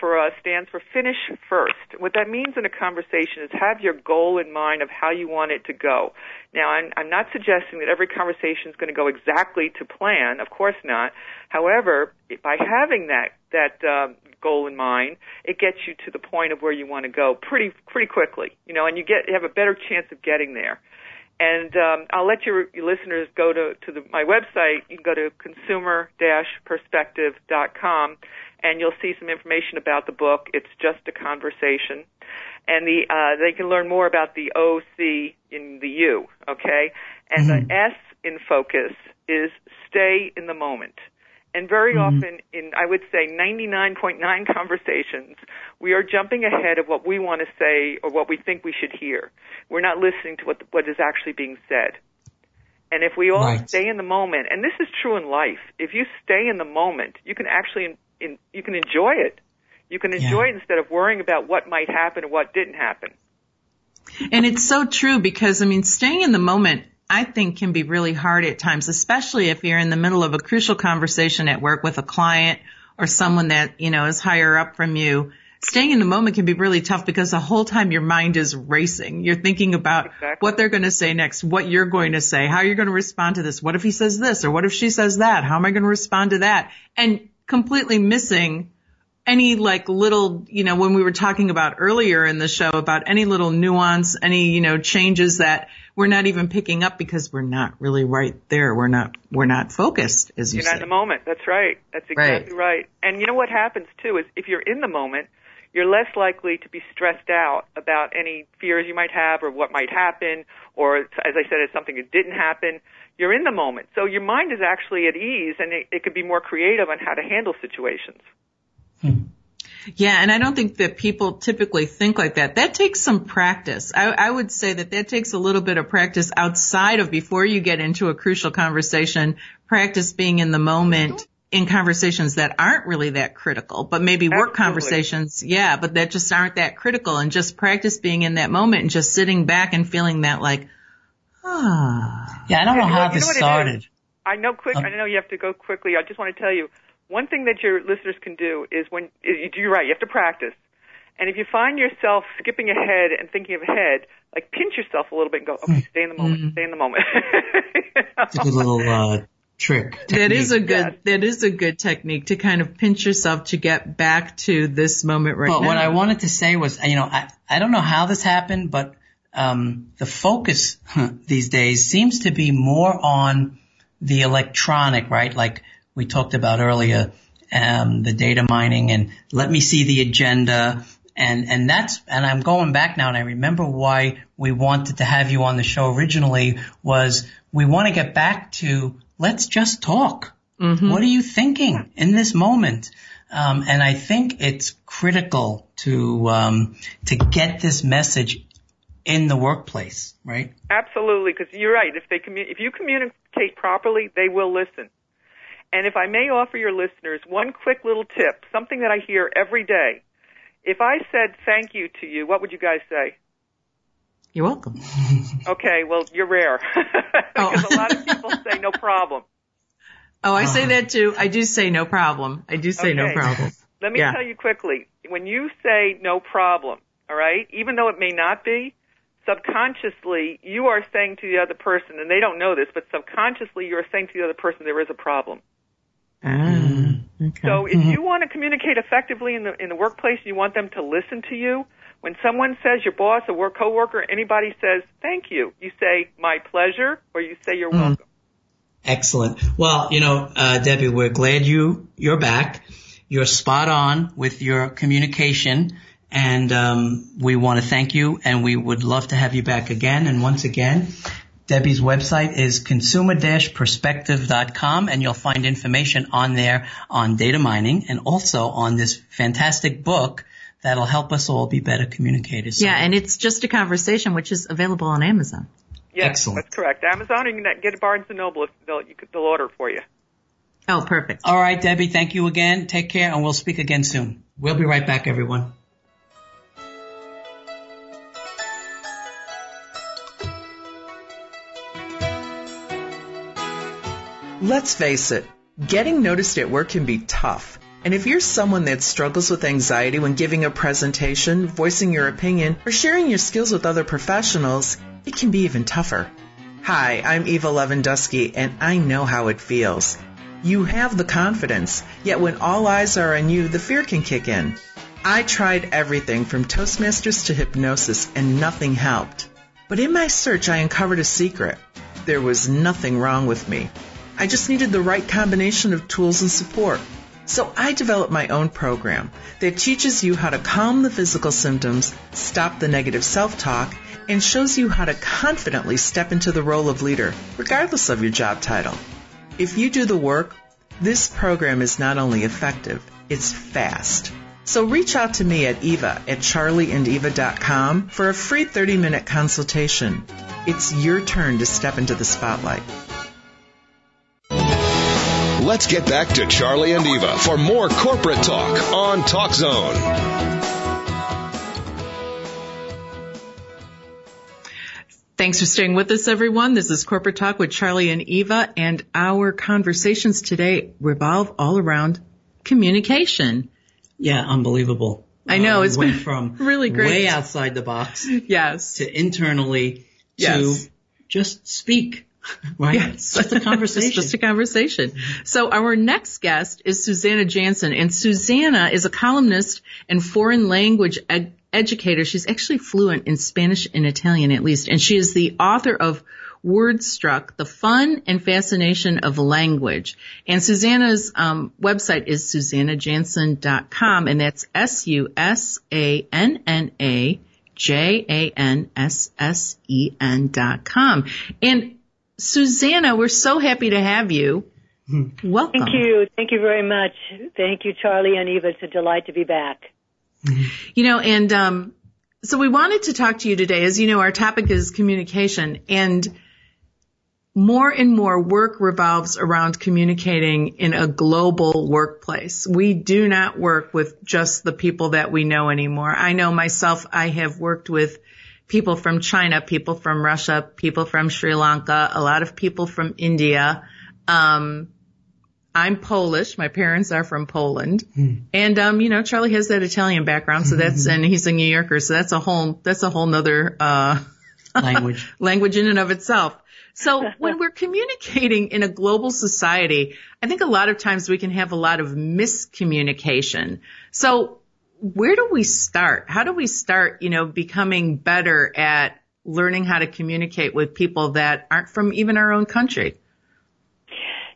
for us stands for finish first. What that means in a conversation is have your goal in mind of how you want it to go. Now, I'm, I'm not suggesting that every conversation is going to go exactly to plan. Of course not. However, by having that that um, goal in mind, it gets you to the point of where you want to go pretty pretty quickly. You know, and you get you have a better chance of getting there. And um, I'll let your, your listeners go to, to the, my website. You can go to consumer-perspective.com and you'll see some information about the book. It's just a conversation. And the, uh, they can learn more about the O, C, in the U, okay? And Mm-hmm. the S in focus is stay in the moment. And very Mm-hmm. often in, I would say 99.9 conversations, we are jumping ahead of what we want to say or what we think we should hear. We're not listening to what, what is actually being said. And if we all Right. stay in the moment, and this is true in life, if you stay in the moment, you can actually, in, in, you can enjoy it. You can enjoy it instead of worrying about what might happen or what didn't happen. And it's so true because, I mean, staying in the moment, I think can be really hard at times, especially if you're in the middle of a crucial conversation at work with a client or someone that, you know, is higher up from you. Staying in the moment can be really tough because the whole time your mind is racing. You're thinking about Exactly. what they're going to say next, what you're going to say, how you're going to respond to this. What if he says this or what if she says that? How am I going to respond to that? And completely missing any like little, you know, when we were talking about earlier in the show about any little nuance, any, you know, changes that we're not even picking up because we're not really right there. We're not, we're not focused, as you You're not in the moment. That's right. That's exactly right. And you know what happens too is if you're in the moment, you're less likely to be stressed out about any fears you might have or what might happen, or as I said, it's something that didn't happen. You're in the moment. So your mind is actually at ease and it, it could be more creative on how to handle situations. Yeah, and I don't think that people typically think like that. That takes some practice. I, I would say that that takes a little bit of practice outside of before you get into a crucial conversation, practice being in the moment in conversations that aren't really that critical, but maybe work Absolutely. conversations, yeah, but that just aren't that critical and just practice being in that moment and just sitting back and feeling that like, ah. Yeah, I don't know You know how you this know started. I know quick. Um, I know you have to go quickly. I just want to tell you one thing that your listeners can do is when is, you're right. You have to practice. And if you find yourself skipping ahead and thinking of ahead, like pinch yourself a little bit and go, okay, stay in the moment, stay in the moment. You know? It's a good little uh, trick. That is a technique. good, that is a good technique to kind of pinch yourself to get back to this moment right But now. But what I wanted to say was, you know, I, I don't know how this happened, but um, the focus these days seems to be more on the electronic, right? Like we talked about earlier, um, the data mining and let me see the agenda. And, and that's, and I'm going back now and I remember why we wanted to have you on the show originally was we want to get back to let's just talk. What are you thinking in this moment? Um, and I think it's critical to um, to get this message in the workplace, right? Absolutely, because you're right. If they commu- if you communicate properly, they will listen. And if I may offer your listeners one quick little tip, something that I hear every day. If I said thank you to you, what would you guys say? You're welcome. Okay, well, you're rare. Oh. because a lot of people say no problem. Oh, I say oh. that too. I do say no problem. I do say no Okay. problem. Let me Yeah. tell you quickly. When you say no problem, all right, even though it may not be, subconsciously you are saying to the other person, and they don't know this, but subconsciously you are saying to the other person there is a problem. Ah, okay. So if you want to communicate effectively in the in the workplace, you want them to listen to you. When someone says your boss, a work coworker, anybody says thank you, you say my pleasure, or you say you're welcome. Excellent. Well, you know, uh, Debbie, we're glad you you're back. You're spot on with your communication, and um, we want to thank you, and we would love to have you back again. And once again, Debbie's website is consumer-perspective.com, and you'll find information on there on data mining and also on this fantastic book that'll help us all be better communicators. yeah, and it's just a conversation, which is available on Amazon. Yes, Excellent. that's correct. Amazon, or you can get it Barnes and Noble if they'll, you could, they'll order it for you. Oh, perfect. All right, Debbie, thank you again. Take care, and we'll speak again soon. We'll be right back, everyone. Let's face it, getting noticed at work can be tough. And if you're someone that struggles with anxiety when giving a presentation, voicing your opinion, or sharing your skills with other professionals, it can be even tougher. Hi, I'm Eva Lewandowski, and I know how it feels. You have the confidence, yet when all eyes are on you, the fear can kick in. I tried everything from Toastmasters to hypnosis, and nothing helped. But in my search, I uncovered a secret. There was nothing wrong with me. I just needed the right combination of tools and support. So I developed my own program that teaches you how to calm the physical symptoms, stop the negative self-talk, and shows you how to confidently step into the role of leader, regardless of your job title. If you do the work, this program is not only effective, it's fast. So reach out to me at eva at charlieandeva.com for a free 30 minute consultation. It's your turn to step into the spotlight. Let's get back to Charlie and Eva for more corporate talk on Talk Zone. Thanks for staying with us, everyone. This is Corporate Talk with Charlie and Eva, and our conversations today revolve all around communication. Yeah, unbelievable. I know, Uh, it's went been from really great. way outside the box Yes. to internally Yes. to just speak. Right? Yes. Just a conversation. It's just a conversation. So our next guest is Susanna Janssen, and Susanna is a columnist and foreign language ed- educator. She's actually fluent in Spanish and Italian at least, and she is the author of Wordstruck, The Fun and Fascination of Language. And Susanna's um, website is susannajanssen.com, and that's S-U-S-A-N-N-A J-A-N-S-S-E-N dot com. And Susanna, we're so happy to have you. Welcome. Thank you. Thank you very much. Thank you, Charlie and Eva. It's a delight to be back. You know, and um, so we wanted to talk to you today. As you know, our topic is communication, and more and more work revolves around communicating in a global workplace. We do not work with just the people that we know anymore. I know myself, I have worked with people from China, people from Russia, people from Sri Lanka, a lot of people from India. Um, I'm Polish. My parents are from Poland. And, um, you know, Charlie has that Italian background. So that's, and he's a New Yorker. So that's a whole, that's a whole nother, uh, language. language in and of itself. So when we're communicating in a global society, I think a lot of times we can have a lot of miscommunication. So where do we start? How do we start, you know, becoming better at learning how to communicate with people that aren't from even our own country?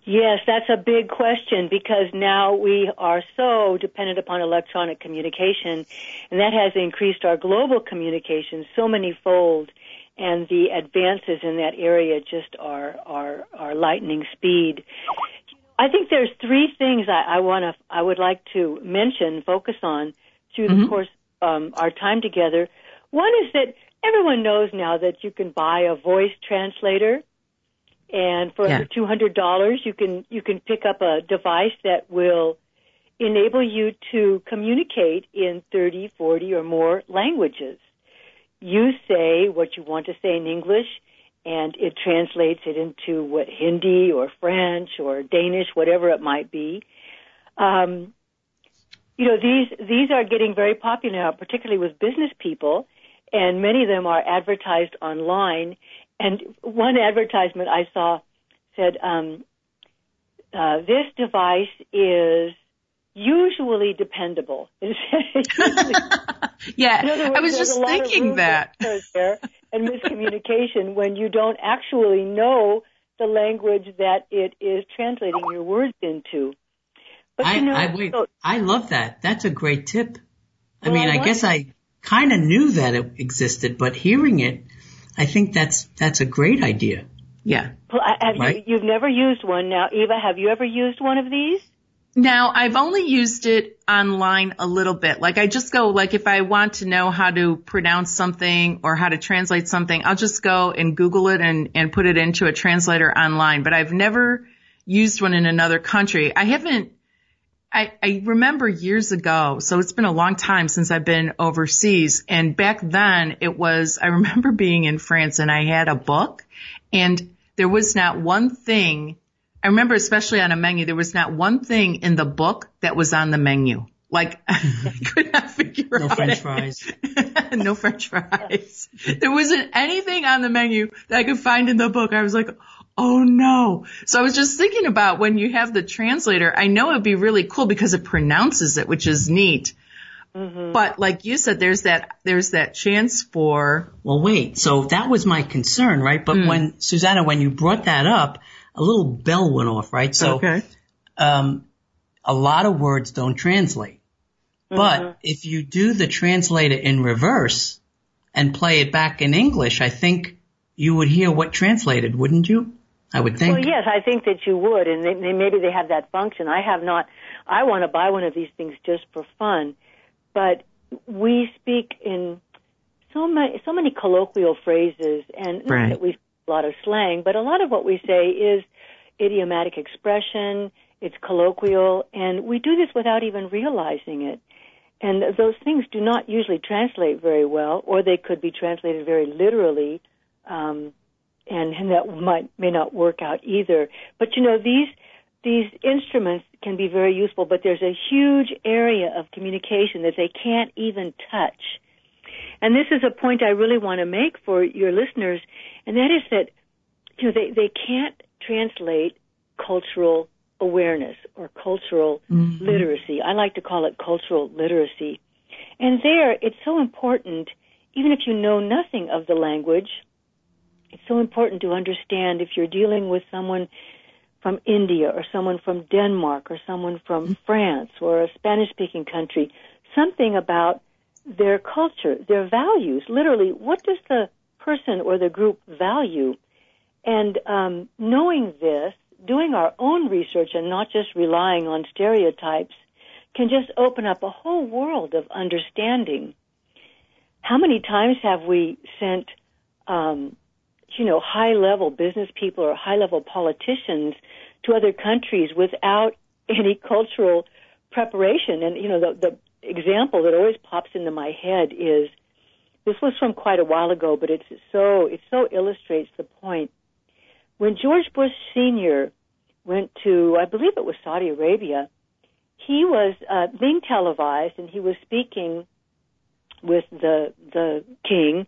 Yes, that's a big question because now we are so dependent upon electronic communication and that has increased our global communication so many fold and the advances in that area just are, are, are lightning speed. I think there's three things I, I want to, I would like to mention, focus on through the course um, our time together. One is that everyone knows now that you can buy a voice translator, and for Yeah. two hundred dollars, you can you can pick up a device that will enable you to communicate in 30, 40 or more languages. You say what you want to say in English, and it translates it into what Hindi or French or Danish, whatever it might be. Um, you know, these these are getting very popular now, particularly with business people, and many of them are advertised online. And one advertisement I saw said, um, uh, "This device is usually dependable." Yeah, words, I was just thinking that. there and miscommunication when you don't actually know the language that it is translating your words into. But I, you know, I wait. so- I love that. That's a great tip. I Well, mean, I I guess I kind of knew that it existed, but hearing it, I think that's that's a great idea. Yeah. Well, I- have Right. you, you've never used one now, Eva. Have you ever used one of these? Now, I've only used it online a little bit. Like I just go, like if I want to know how to pronounce something or how to translate something, I'll just go and Google it and, and put it into a translator online. But I've never used one in another country. I haven't, I, I remember years ago, so it's been a long time since I've been overseas. And back then it was, I remember being in France and I had a book and there was not one thing I remember especially on a menu, there was not one thing in the book that was on the menu. Like, I could not figure No out. No French fries. no French fries. There wasn't anything on the menu that I could find in the book. I was like, oh no. So I was just thinking about when you have the translator, I know it'd be really cool because it pronounces it, which is neat. Mm-hmm. But like you said, there's that there's that chance for. Well, wait. So that was my concern, right? But mm. when Susanna, when you brought that up, a little bell went off, right? So, okay. um, a lot of words don't translate. Mm-hmm. But if you do the translator in reverse and play it back in English, I think you would hear what translated, wouldn't you? I would think. Well, yes, I think that you would, and they, maybe they have that function. I have not. I want to buy one of these things just for fun, but we speak in so many so many colloquial phrases, and right. that we a lot of slang, but a lot of what we say is idiomatic expression. It's colloquial, and we do this without even realizing it. And those things do not usually translate very well, or they could be translated very literally. Um, and, and that might may not work out either. But you know these these instruments can be very useful, but there's a huge area of communication that they can't even touch. And this is a point I really want to make for your listeners, and that is that you know they they can't translate cultural awareness or cultural mm-hmm. literacy. I like to call it cultural literacy. And there, it's so important, even if you know nothing of the language, it's so important to understand if you're dealing with someone from India or someone from Denmark or someone from mm-hmm. France or a Spanish speaking country, something about their culture, their values. Literally, what does the person or the group value? And um, knowing this, doing our own research and not just relying on stereotypes can just open up a whole world of understanding. How many times have we sent um, you know, high level business people or high level politicians to other countries without any cultural preparation. And, you know, the, the example that always pops into my head is this was from quite a while ago, but it's so, it so illustrates the point. When George Bush Sr. went to, I believe it was Saudi Arabia, he was uh, being televised and he was speaking with the the king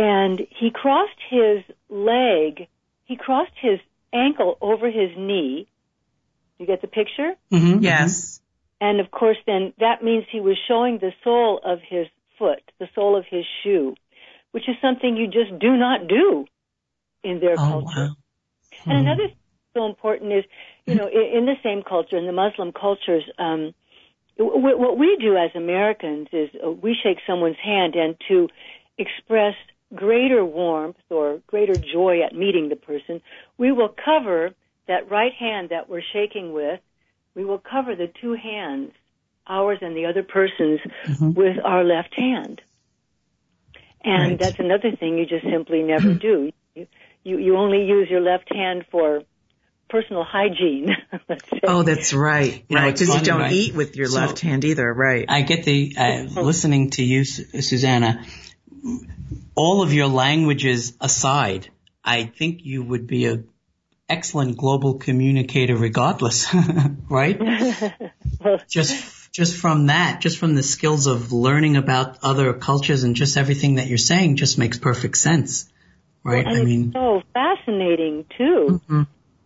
and he crossed his leg, he crossed his ankle over his knee. You get the picture? Mm-hmm. Yes. And of course, then that means he was showing the sole of his foot, the sole of his shoe, which is something you just do not do in their oh, culture. Wow. Hmm. And another thing so important is, you know, in, in the same culture, in the Muslim cultures, um, what we do as Americans is uh, we shake someone's hand and to express greater warmth or greater joy at meeting the person, we will cover that right hand that we're shaking with, we will cover the two hands, ours and the other person's, mm-hmm. with our left hand. And right. that's another thing you just simply never do. You, you, you only use your left hand for personal hygiene. oh, that's right. You right. Because you don't right. eat with your so left hand either, right? I get the uh, listening to you, Susanna all of your languages aside, I think you would be a excellent global communicator regardless, right? just just from that, just from the skills of learning about other cultures and just everything that you're saying just makes perfect sense. Right? Well, I mean, so fascinating too. Mm-hmm.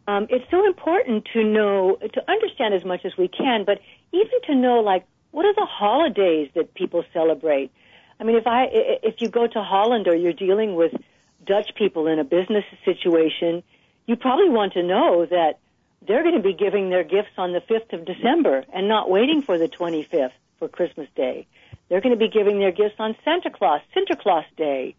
Um, it's so important to know, to understand as much as we can, but even to know like, what are the holidays that people celebrate? I mean, if I if you go to Holland or you're dealing with Dutch people in a business situation, you probably want to know that they're going to be giving their gifts on the 5th of December and not waiting for the 25th for Christmas Day. They're going to be giving their gifts on Santa Claus, Sinterklaas Day.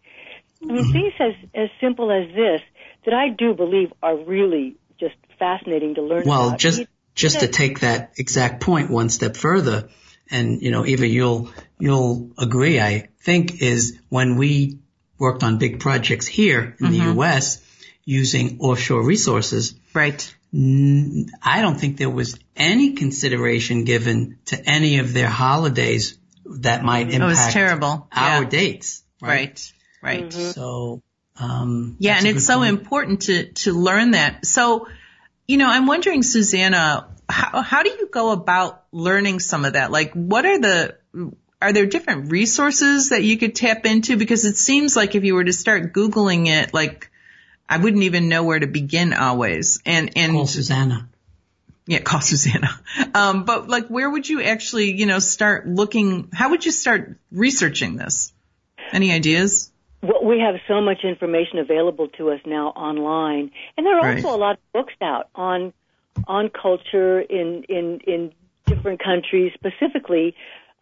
I mean, things as as simple as this that I do believe are really just fascinating to learn. Well, about. just just to take that exact point one step further, and you know, Eva, you'll you'll agree, I think, is when we worked on big projects here in mm-hmm. the U.S. using offshore resources. Right. I don't think there was any consideration given to any of their holidays that might impact it was terrible. our yeah. dates. Right. Right. right. Mm-hmm. So, um, yeah, and it's so point. important to, to learn that. So, you know, I'm wondering, Susanna, how, how do you go about learning some of that? Like, what are the, are there different resources that you could tap into? Because it seems like if you were to start Googling it, like, I wouldn't even know where to begin always. And, and. Call Susanna. Yeah, call Susanna. Um, but like, where would you actually, you know, start looking? How would you start researching this? Any ideas? Well, we have so much information available to us now online, and there are Right. also a lot of books out on on culture in in in different countries. Specifically,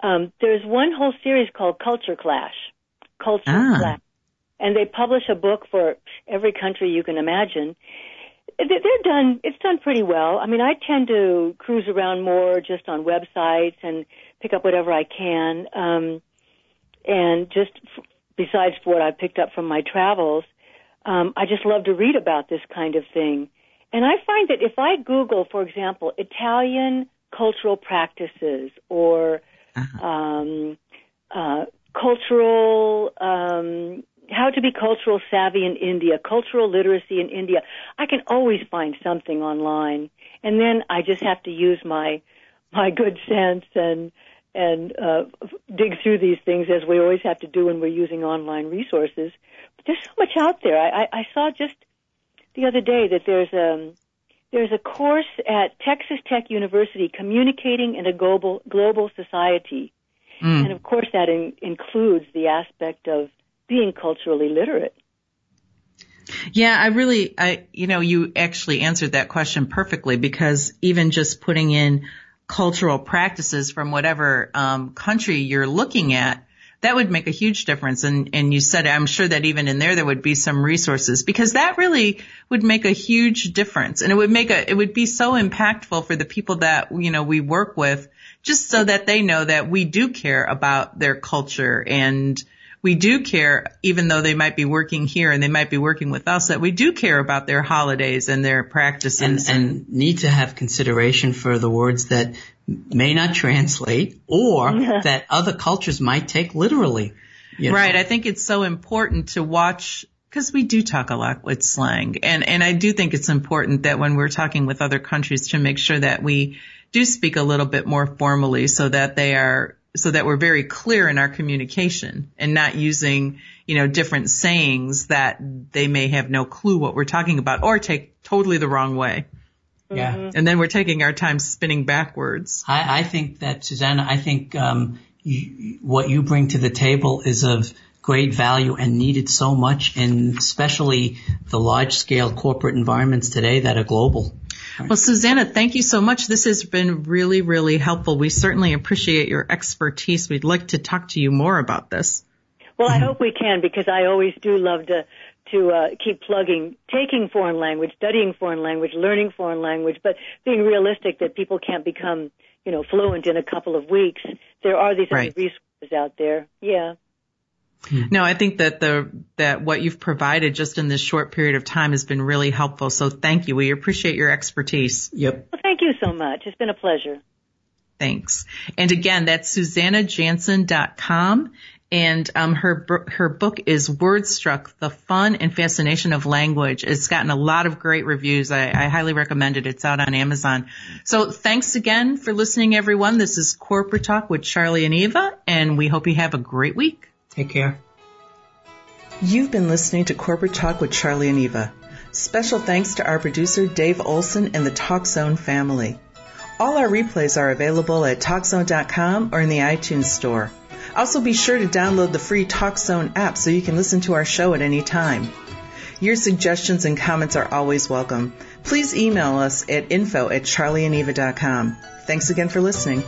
um, there's one whole series called Culture Clash. Culture Ah. Clash, and they publish a book for every country you can imagine. They- They're done. It's done pretty well. I mean, I tend to cruise around more just on websites and pick up whatever I can. Um, and just f- besides what I picked up from my travels, um, I just love to read about this kind of thing. And I find that if I Google, for example, Italian cultural practices or um, uh, cultural, um, how to be cultural savvy in India, cultural literacy in India, I can always find something online. And then I just have to use my my good sense and and uh, dig through these things as we always have to do when we're using online resources. But there's so much out there. I, I, I saw just the other day that there's a there's a course at Texas Tech University, communicating in a global global society, and of course that in, includes the aspect of being culturally literate. Yeah, I really, I, you know, you actually answered that question perfectly because even just putting in cultural practices from whatever um, country you're looking at, that would make a huge difference. And and you said, I'm sure that even in there there would be some resources because that really would make a huge difference, and it would make a, it would be so impactful for the people that you know we work with, just so that they know that we do care about their culture and we do care, even though they might be working here and they might be working with us, that we do care about their holidays and their and, practices. and need to have consideration for the words that may not translate or that other cultures might take literally. you know. Right. I think it's so important to watch because we do talk a lot with slang and, and I do think it's important that when we're talking with other countries to make sure that we do speak a little bit more formally so that they are, so that we're very clear in our communication and not using, you know, different sayings that they may have no clue what we're talking about or take totally the wrong way. Yeah. And then we're taking our time spinning backwards. I, I think that Susanna, I think um, you, what you bring to the table is of great value and needed so much in especially the large scale corporate environments today that are global. Well, Susanna, thank you so much. This has been really, really helpful. We certainly appreciate your expertise. We'd like to talk to you more about this. Well, I hope we can because I always do love to to uh, keep plugging, taking foreign language, studying foreign language, learning foreign language, but being realistic that people can't become, you know, fluent in a couple of weeks. There are these Right. other resources out there. Yeah. No, I think that the that what you've provided just in this short period of time has been really helpful. So thank you. We appreciate your expertise. Yep. Well, thank you so much. It's been a pleasure. Thanks. And again, that's SusannaJanssen.com. And um, her her book is Wordstruck: The Fun and Fascination of Language. It's gotten a lot of great reviews. I, I highly recommend it. It's out on Amazon. So thanks again for listening, everyone. This is Corporate Talk with Charlie and Eva, and we hope you have a great week. Take care. You've been listening to Corporate Talk with Charlie and Eva. Special thanks to our producer Dave Olson and the TalkZone family. All our replays are available at TalkZone.com or in the iTunes Store. Also be sure to download the free TalkZone app so you can listen to our show at any time. Your suggestions and comments are always welcome. Please email us at info at charlieandeva.com. Thanks again for listening.